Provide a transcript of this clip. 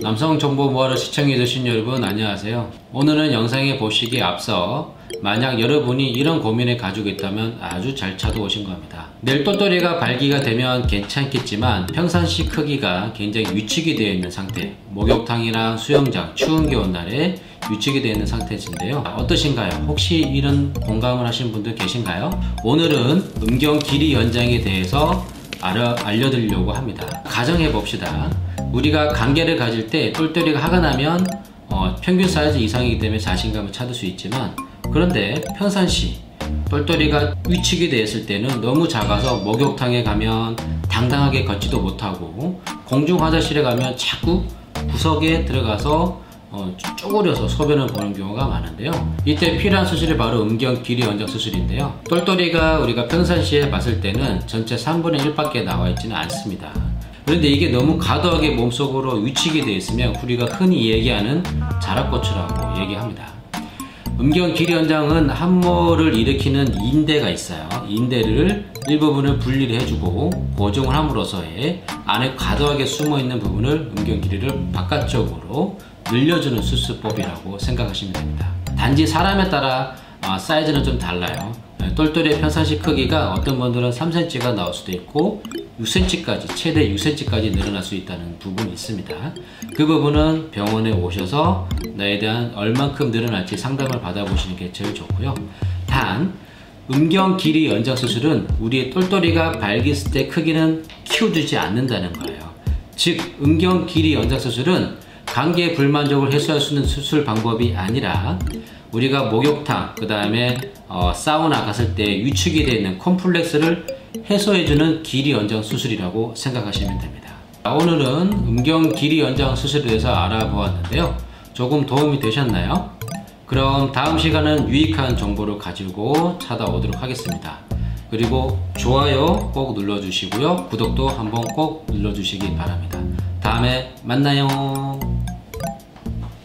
남성 정보 모아를 시청해주신 여러분 안녕하세요. 오늘은 영상에 보시기에 앞서 만약 여러분이 이런 고민을 가지고 있다면 아주 잘 찾아오신 겁니다. 내 똘똘이가 발기가 되면 괜찮겠지만 평상시 크기가 굉장히 위축이 되어 있는 상태 목욕탕이랑 수영장 추운 겨울날에 위축이 되어 있는 상태인데요 어떠신가요? 혹시 이런 공감을 하신 분들 계신가요? 오늘은 음경 길이 연장에 대해서 알려드리려고 합니다 가정해 봅시다 우리가 관계를 가질 때 똘똘이가 화가 나면 어, 평균 사이즈 이상이기 때문에 자신감을 찾을 수 있지만 그런데 평상시 똘똘이가 위축이 되었을 때는 너무 작아서 목욕탕에 가면 당당하게 걷지도 못하고 공중 화장실에 가면 자꾸 구석에 들어가서 어, 쪼그려서 소변을 보는 경우가 많은데요. 이때 필요한 수술이 바로 음경 길이 연장 수술인데요. 똘똘이가 우리가 평상시에 봤을 때는 전체 3분의 1밖에 나와 있지는 않습니다 그런데 이게 너무 과도하게 몸속으로 위축이 되어 있으면 우리가 흔히 얘기하는 자락고추라고 얘기합니다 음경 길이 연장은 함모를 일으키는 인대가 있어요. 인대를 일부분을 분리를 해주고 고정을 함으로써의 안에 과도하게 숨어있는 부분을 음경 길이를 바깥쪽으로 늘려주는 수술법이라고 생각하시면 됩니다. 단지 사람에 따라 아, 사이즈는 좀 달라요. 똘똘이의 평상시 크기가 어떤 분들은 3cm가 나올 수도 있고 6cm까지 최대 6cm까지 늘어날 수 있다는 부분이 있습니다. 그 부분은 병원에 오셔서 나에 대한 얼만큼 늘어날지 상담을 받아보시는 게 제일 좋고요. 단 음경 길이 연장 수술은 우리의 똘똘이가 발기했을 때 크기는 키워주지 않는다는 거예요. 즉 음경 길이 연장 수술은 관계 불만족을 해소할 수 있는 수술 방법이 아니라 우리가 목욕탕 그 다음에 어, 사우나 갔을 때 위축이 되어 있는 콤플렉스를 해소해주는 길이 연장 수술이라고 생각하시면 됩니다. 오늘은 음경 길이 연장 수술에 대해서 알아보았는데요. 조금 도움이 되셨나요? 그럼 다음 시간은 유익한 정보를 가지고 찾아오도록 하겠습니다. 그리고 좋아요 꼭 눌러주시고요. 구독도 한번 꼭 눌러주시기 바랍니다. 다음에 만나요